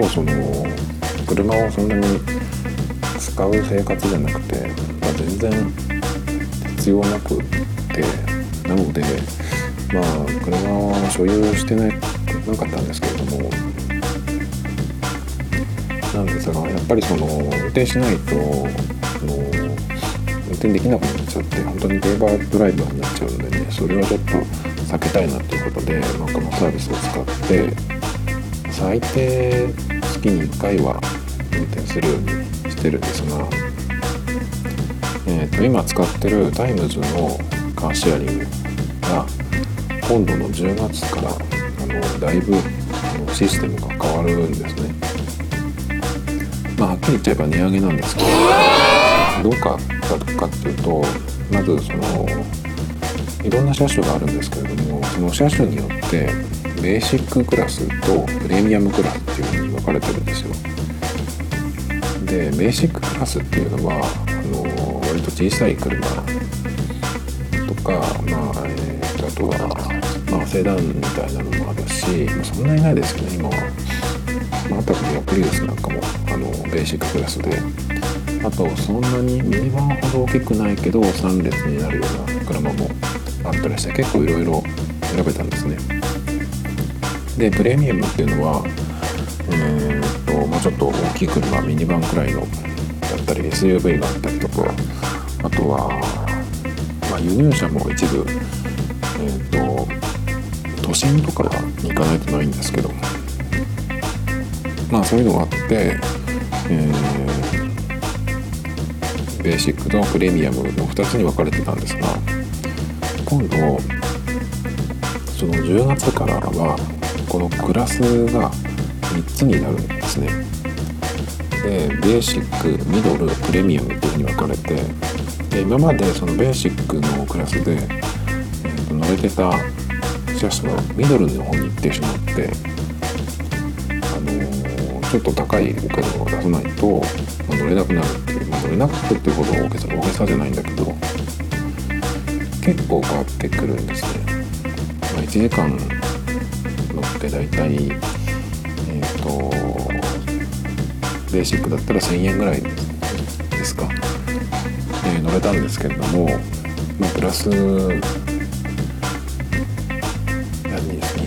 とその車をそんなに使う生活じゃなくて、まあ、全然必要なくてなのでまあ車を所有してななかったんですけれどもなんですがやっぱりその運転しないとその運転できなくなっちゃって本当にデーバードライバーになっちゃうんでねそれはちょっと避けたいなということで、まあ、このサービスを使って最低月に1回は運転するようにしてるんですが、えー、と今使ってるタイムズのカーシェアリングが今度の10月からあのだいぶシステムが変わるんですね。まあ、はっきり言っちゃえば値上げなんですけどどうかかっていうとまずそのいろんな車種があるんですけれどもその車種によってベーシッククラスとプレミアムクラスっていうふうに分かれてるんですよ。でベーシッククラスっていうのはあの割と小さい車とか、まあえー、あとは、まあ、セダンみたいなのもあるし、ま、そんなにないですけど、今は。まあ、あとはプリウスなんかもあのベーシッククラスであとそんなにミニバンほど大きくないけど3列になるような車もあったりして結構いろいろ選べたんですねでプレミアムっていうのはえー、っともうちょっと大きい車ミニバンくらいのだったり SUV があったりとかあとは、まあ、輸入車も一部えー、っと都心とかに行かないとないんですけどまあそういうのがあって、えー、ベーシックとプレミアムの2つに分かれてたんですが今度その10月からはこのクラスが3つになるんですねでベーシックミドルプレミアムっていうふうに分かれてで今までそのベーシックのクラスで、えー、と乗れてた車種はミドルの方に行ってしまってあのちょっと高いお金を出さないと、まあ、乗れなくなるっていう、まあ、乗れなくなるっていうほど大げさ大げさじゃないんだけど結構変わってくるんですね。まあ、1時間って大体えっ、ー、とベーシックだったら1000円ぐらいですか、えー、乗れたんですけれども、まあ、プラス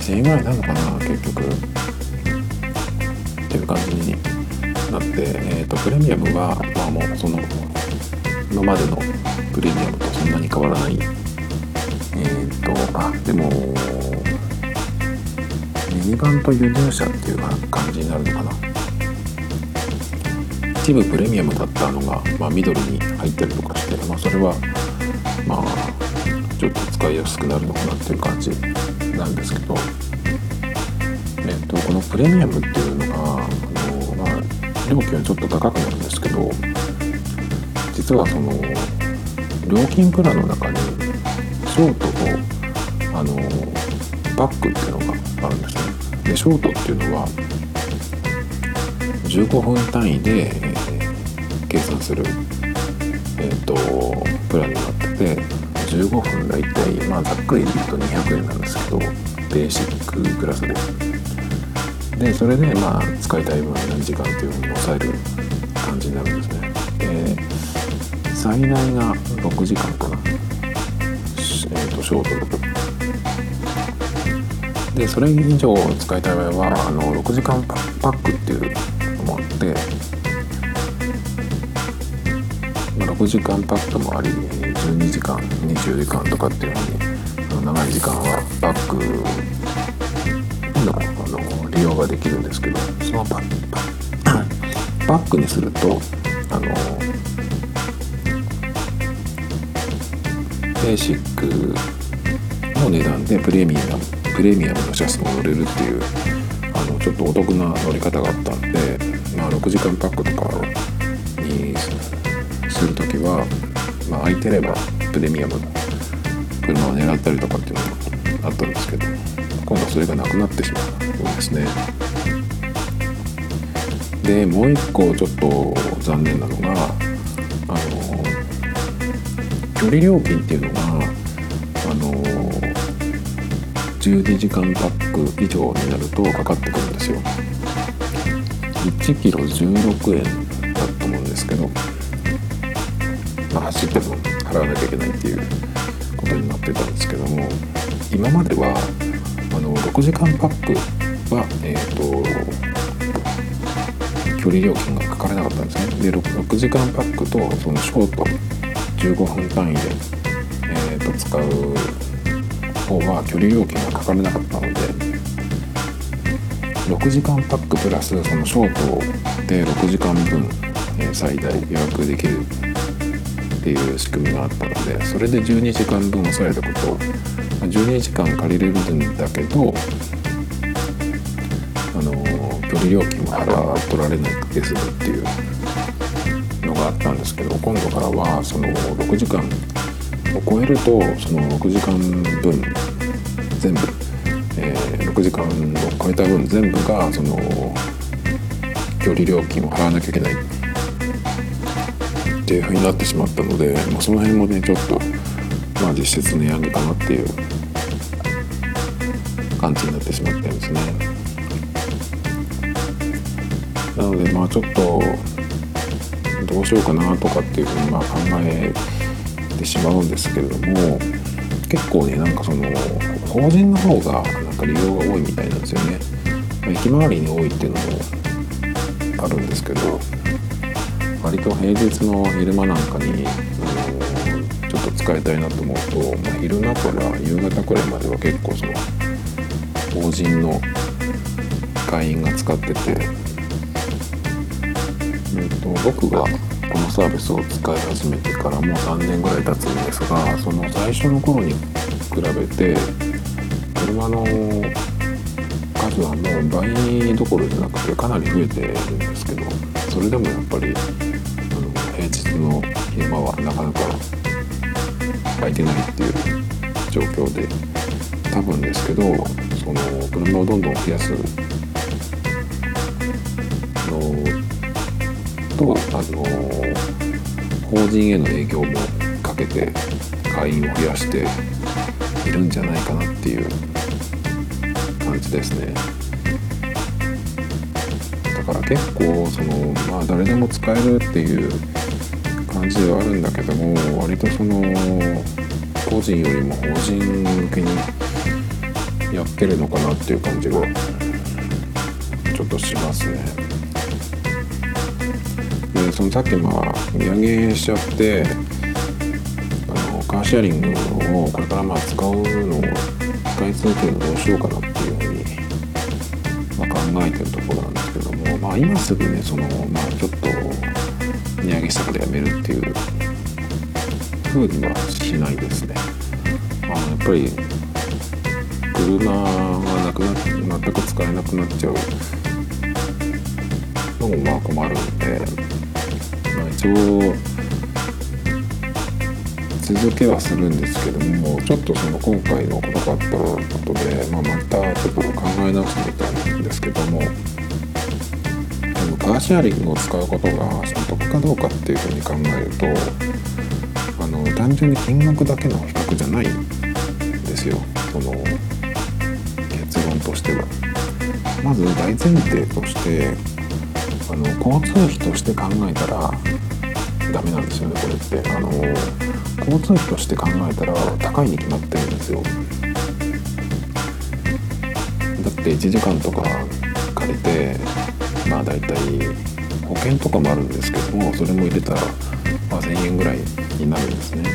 2000円ぐらいなのかな結局。っていう感じになって、えーと、プレミアムは、まあ、もうその今までのプレミアムとそんなに変わらない。えっ、ー、とあでもミニバンと輸入車っていう感じになるのかな。一部プレミアムだったのが、まあ、ミドルに入ったりとかして、まあ、それはまあちょっと使いやすくなるのかなっていう感じなんですけど。えっと、このプレミアムっていうのがあの、まあ、料金はちょっと高くなるんですけど実はその料金プランの中にショートとあのバックっていうのがあるんですね。でショートっていうのは15分単位で、えー、計算する、えーと、プランになってて15分大体まあざっくり言うと200円なんですけどベーシッククラスで。でそれでまあ使いたい分何時間っていうふうに抑える感じになるんですね。で最大が6時間かな。え、ー、とショートでそれ以上使いたい場合はあの6時間パックっていうのもあって、まあ、6時間パックもあり12時間20時間とかっていうふうに長い時間はパックのあの利用ができるんですけどそのバックにするとあのベーシックの値段でプレミアムプレミアムのシャツも乗れるっていうあのちょっとお得な乗り方があったんで、まあ、6時間パックとかにする時は、まあ、空いてればプレミアム車を狙ったりとかっていうのがあったんですけど今度それがなくなってしまうんですね。でもう一個ちょっと残念なのがあの距離料金っていうのが12時間パック以上になるとかかってくるんですよ。1キロ16円だと思うんですけど、まあ、走っても払わなきゃいけないっていうことになってたんですけども今まではあの6時間パックはえっ、ー、と距離料金がかからなかったんですね。で 6, 6時間パックとそのショート15分単位で、えー、と使う方は距離料金がかからなかったので6時間パックプラスそのショートで6時間分、え、最大予約できるっていう仕組みがあったのでそれで12時間分抑えたこと。12時間借りれるんだけどあの距離料金も払取られなくて済むっていうのがあったんですけど今度からはその6時間を超えるとその6時間分全部、えー、6時間を超えた分全部がその距離料金を払わなきゃいけないっていう風になってしまったので、まあ、その辺もねちょっとまあ実質値上げかなっていう感じになってしまったんですね。なのでまあちょっとどうしようかなとかっていうふうにまあ考えってしまうんですけれども結構ねなんかその法人の方がなんか利用が多いみたいなんですよね。ま駅周りに多いっていうのもあるんですけど割と平日の昼間なんかにあのちょっと使いたいなと思うと、まあ、昼間から夕方くらいまでは結構その法人の会員が使っててえーと、僕がこのサービスを使い始めてからもう3年ぐらい経つんですがその最初の頃に比べて車の数はもう倍どころじゃなくてかなり増えてるんですけどそれでもやっぱりあの平日の昼間はなかなか空いてないっていう状況で多分ですけどその車をどんどん増やすのとあの法人への営業もかけて会員を増やしているんじゃないかなっていう感じですねだから結構そのまあ誰でも使えるっていう感じではあるんだけども割とその個人よりも法人向けにやってるのかなっていう感じがちょっとしますね。そのさっきまあ値上げしちゃってあのカーシェアリングをこれからまあ使うのを使い続けるのどうしようかなっていうふうに、まあ、考えてるところなんですけども、まあ、今すぐねその、まあ、ちょっと値上げしたからやめるっていうふうにはしないですね。あやっぱり車がなくなって全く使えなくなっちゃうのもまあ困るんで一応続けはするんですけどもちょっとその今回のことがあったことで、まあ、またちょっと考え直してみたんですけどもカーシェアリングを使うことが得かどうかっていうふうに考えるとあの単純に金額だけの比較じゃないんですよその結論としては。まず大前提としてあの交通費として考えたらダメなんですよねこれって。あの交通費として考えたら高いに決まってるんですよ。だって1時間とか借りてまあ大体保険とかもあるんですけどもそれも入れたら、まあ、1000円ぐらいになるんですね。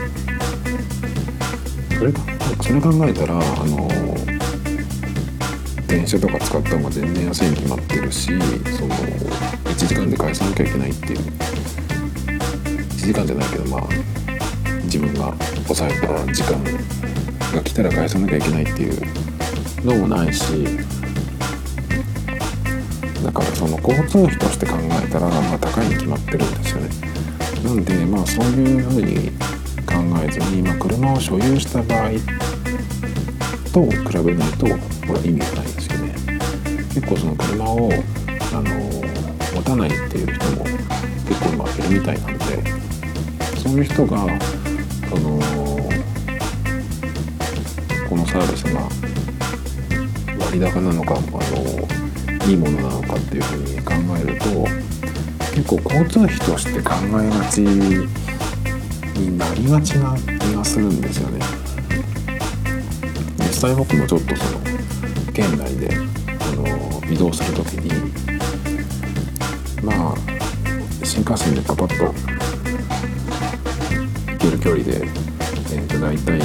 それそれ考えたらあの電車とか使った方が全然安いに決まってるしその1時間で返さなきゃいけないっていう。1時間じゃないけどまあ自分が抑えた時間が来たら返さなきゃいけないっていうのもないしだからその交通費として考えたらまあ高いに決まってるんですよね。なんでまあそういうふうに考えずに、まあ、車を所有した場合と比べないとこれは意味がないですよね結構その車をあの持たないっていう人も結構今いるみたいなんでそういう人がそのこのサービスが割高なのかあのいいものなのかっていうふうに考えると結構交通費として考えがちになりがちな気がするんですよね。実際僕もちょっとその県内であの移動する時にまあ新幹線でパパッと行ける距離で、えー、と大体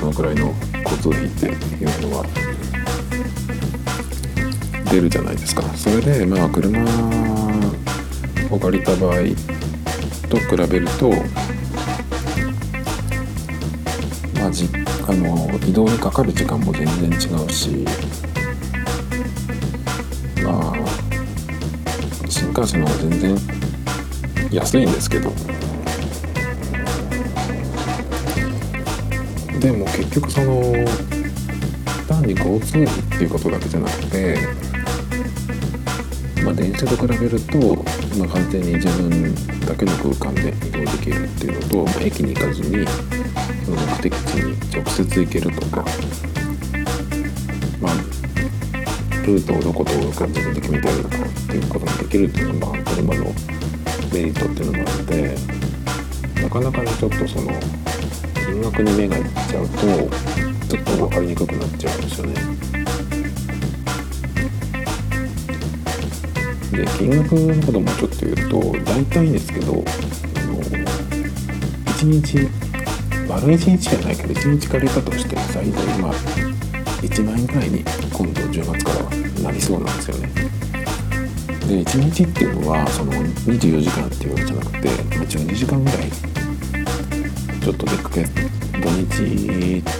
このくらいの交通費っていうのは出るじゃないですか。それでまあ車を借りた場合と比べるとまあじあの移動にかかる時間も全然違うしまあ新幹線の方が全然安いんですけど。でも結局その単に交通費っていうことだけじゃなくてまあ電車と比べると、まあ、完全に自分だけの空間で移動できるっていうのと、駅に行かずにその目的地に直接行けるとかまあルートをどことどこ自分で決めてやるとかっていうことができるっていうのが、まあ、車のメリットっていうのがあるのでなかなかねちょっとその金額に目がいっちゃうとちょっと分かりにくくなっちゃうんですよね。で金額のこともちょっと言うと大体ですけどあの1日丸1日じゃないけど1日借りたとして最大まあ1万円くらいに今度10月からはなりそうなんですよね。で1日っていうのはその24時間っていうわけじゃなくて、ま、12時間ぐらいちょっと出かけ土日に出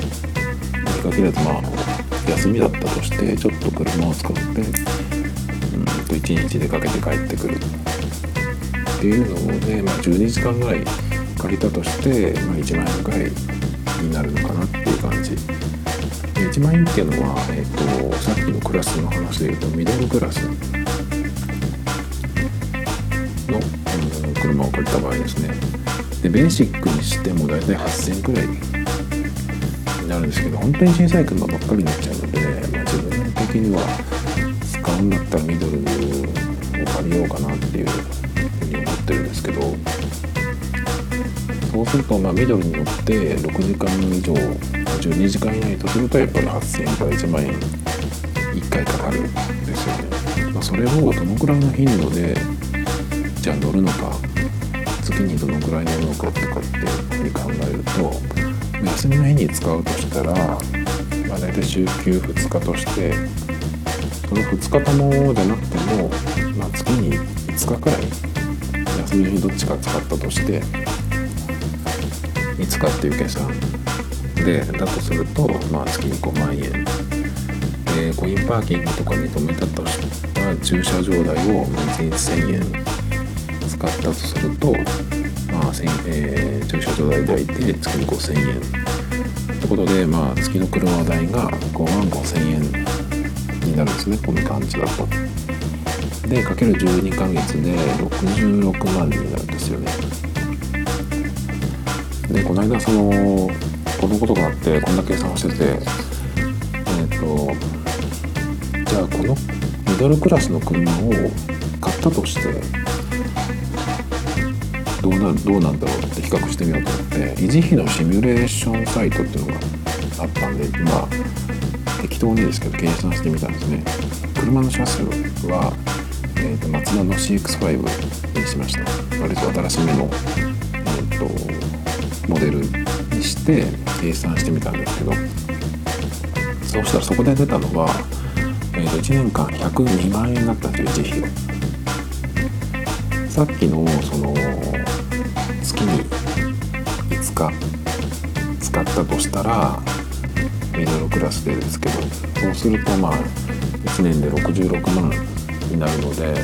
かけるとまあ休みだったとしてちょっと車を使ってうんと1日出かけて帰ってくるっていうので、まあ、12時間ぐらい借りたとして、まあ、1万円ぐらいになるのかなっていう感じ。で1万円っていうのは、えーと、さっきのクラスの話で言うとミドルクラスの、うん、車を借りた場合ですねでベーシックにしても大体8000円くらいになるんですけど本当に小さい車ばっかりになっちゃうので、まあ、自分的にはを借りようかなっていうふうに思ってるんですけどそうするとまあミドルに乗って6時間以上12時間以内とするとやっぱり8000円から1万円1回かかるんですよね。まあ、それをどのくらいの頻度でじゃあ乗るのか月にどのくらい乗るのかとかっていうふうに考えると休みの日に使うとしたら、まあ、大体週休2日としてその2日ともじゃなくても、まあ、月に5日くらい休みの日どっちか使ったとして5日っていう計算でだとすると、まあ、月に5万円。でコインパーキングとかに止めたとしたら駐車場代を1日1000円使ったとすると、まあえー、駐車場代で月に5000円。ということで、まあ、月の車代が5万5000円になるんですねこの感じだと。でかける12ヶ月で66万になるんですよね。でこの間そのこのことがあってこんな計算をしててえっ、ー、とじゃあこのミドルクラスの車を買ったとしてどうなどうなんだろうって比較してみようと思って維持費のシミュレーションサイトっていうのがあったんでまあ適当にですけど計算してみたんですね。車の車種は、えーと、マツダの CX5 にしました。割と新しめの、えーとモデルにして計算してみたんですけど。そうしたらそこで出たのは、えー、と1年間102万円だったんですよ維持費。が。さっきのその月に5日使ったとしたらミドルクラスでですけどそうするとまあ1年で66万になるので、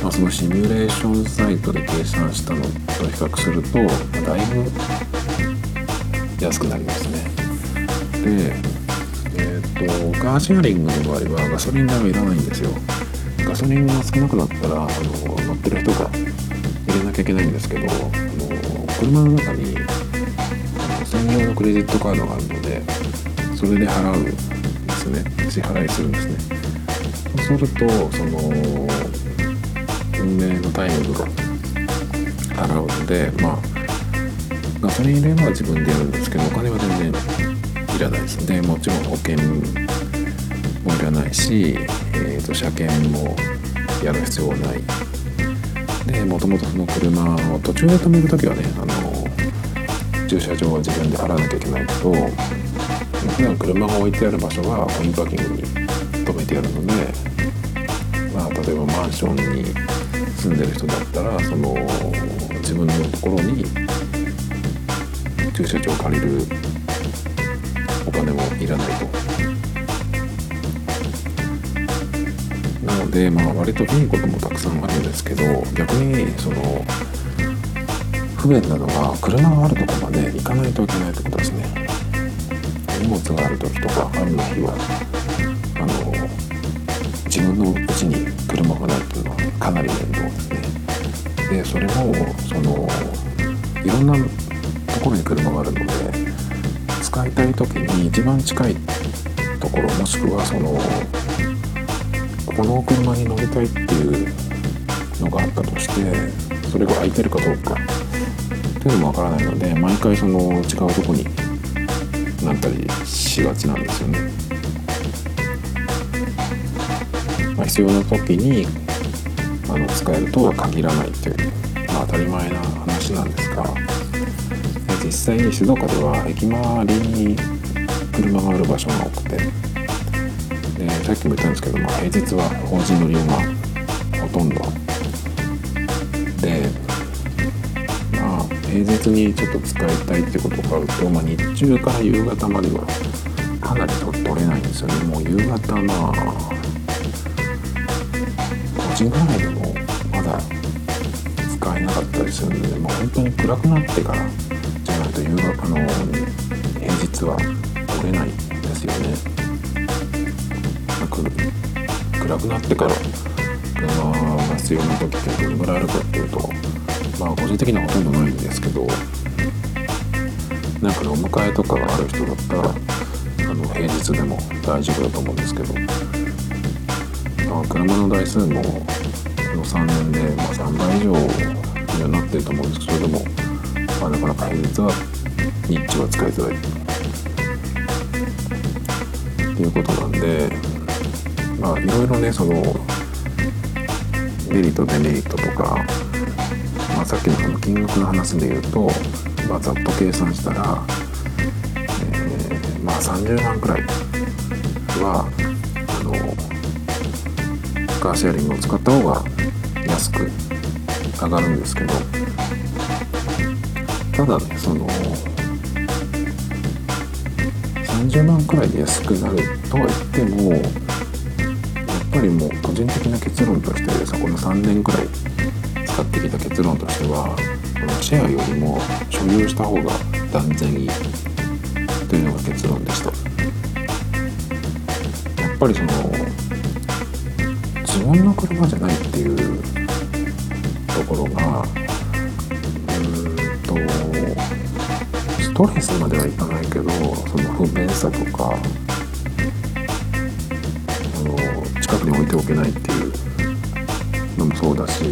まあ、そのシミュレーションサイトで計算したのと比較すると、ま、だいぶ安くなりますね。で、えーと、カーシェアリングの場合はガソリン代はいらないんですよ。ガソリンが少なくなったらあの乗ってる人が入れなきゃいけないんですけどあの車の中に専用のクレジットカードがあるのでそれで払うんですね。支払いするんですね。そうするとその運命のタイム分払うのでまあガソリン入れるのは自分でやるんですけどお金は全然いらないですでもちろん保険もいらないし、えーと、車検もやる必要はない。でもともとその車を途中で止める時はねあの駐車場は自分で払わなきゃいけないけど普段車が置いてある場所はコインパーキングに止めてやるので、まあ、例えばマンションに住ん。でる人だったらその自分のところに駐車場を借りるお金もいらないと。なので、まあ、割といいこともたくさん。あるん。ですけど逆にその不便なのが車があるとこまで行かないといけないってことですね荷物がある時とか雨の日はあの自分のうちに車がないっていうのはかなり面倒ですねでそれもそのいろんなところに車があるので使いたい時に一番近いところもしくはそのこの車に乗りたいっていうのがあったとしてそれが空いてるかどうか。っていうのもわからないので毎回その違うとこになったりしがちなんですよね。まあ、必要な時にあの使えるとは限らないっていう、まあ、当たり前な話なんですが実際に静岡では駅周りに車がある場所が多くてえー、さっきも言ったんですけど、まあ、平日は法人の利用がほとんどで平日にちょっと使いたいってことがあると、まあ、日中から夕方まではかなり取れないんですよねもう夕方まあ5時ぐらいでもまだ使えなかったりするので、まあ、本当に暗くなってからじゃないと夕方の平日は取れないんですよね。暗くなってから車が必要な時ってどれぐらいあるかっていうとまあ個人的にはほとんどないんですけどなんかねお迎えとかがある人だったらあの平日でも大丈夫だと思うんですけど、まあ、車の台数もこの3年で、まあ、3倍以上にはなってると思うんですけどそれでも、まあ、なかなか平日は日中は使いづらい。ということなんでまあいろいろねそのメリットデメリットとか、あ、さっきのその金額の話で言うと、まあ、ざっと計算したら、えー、まあ30万くらいはあのカーシェアリングを使った方が安く上がるんですけどただねその30万くらいで安くなるとは言ってもやっぱりもう個人的な結論としてさこの3年くらい使ってきた結論としてはこのシェアよりも所有した方が断然いいというのが結論でした。やっぱりその自分の車じゃないっていうところがうんとストレスまではいかないけどその不便さとかの近くに置いておけないっていうのもそうだし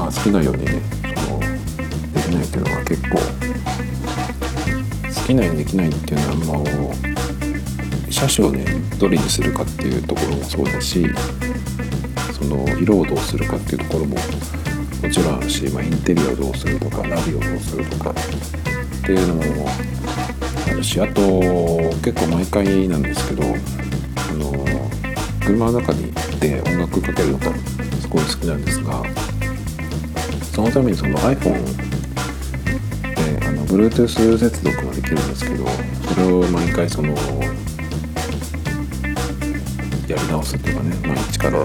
まあ好きなようにね。そのできないっていうのは結構好きなようにできないっていうのはもう車種をねどれにするかっていうところもそうだしその色をどうするかっていうところももちろんあるし、まあ、インテリアをどうするとかナビをどうするとかっていうのもあるしあと結構毎回なんですけどあの車の中にで音楽かけるのがすごい好きなんですがそのためにその iPhone であの Bluetooth 接続ができるんですけどそれを毎回そのやり直すっていうかね、まあ、一からの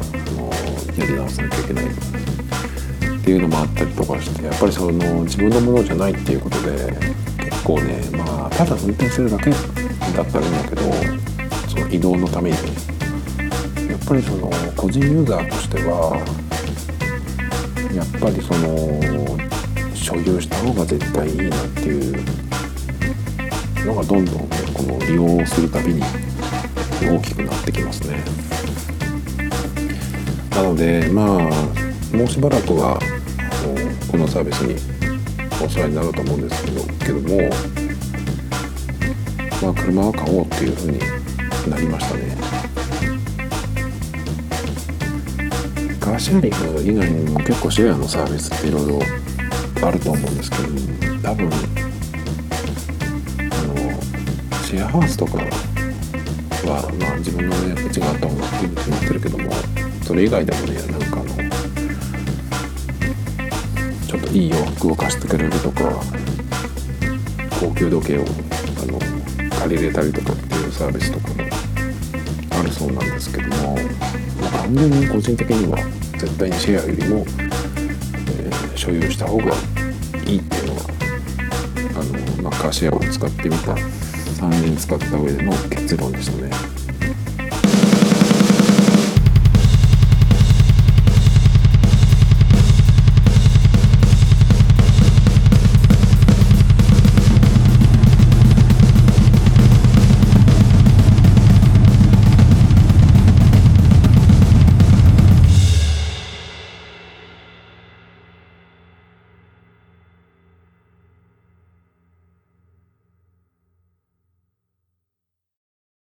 やり直さなきゃいけない。っていうのもあったりとかしてやっぱりその自分のものじゃないっていうことで結構ねまあただ運転するだけだったらいいんだけどその移動のために。ねぱりその個人ユーザーとしてはやっぱりその所有した方が絶対いいなっていうのがどんどんこの利用するたびに大きくなってきますね。なのでまあもうしばらくはこのサービスにお世話になると思うんですけどけどもまあ車を買おうっていうふうになりましたね。カーシェアリング以外にも結構シェアのサービスっていろいろあると思うんですけど多分あのシェアハウスとかはまあ自分のやっぱ違った方がいいに決まってるけどもそれ以外でもねなんかあのちょっといい洋服を貸してくれるとか高級時計をあの借りれたりとかっていうサービスとかもあるそうなんですけども、全に個人的には絶対にシェアよりも、えー、所有した方がいいっていうのがあの、まあ、カーシェアを使ってみた3年使った上での結論でしたね。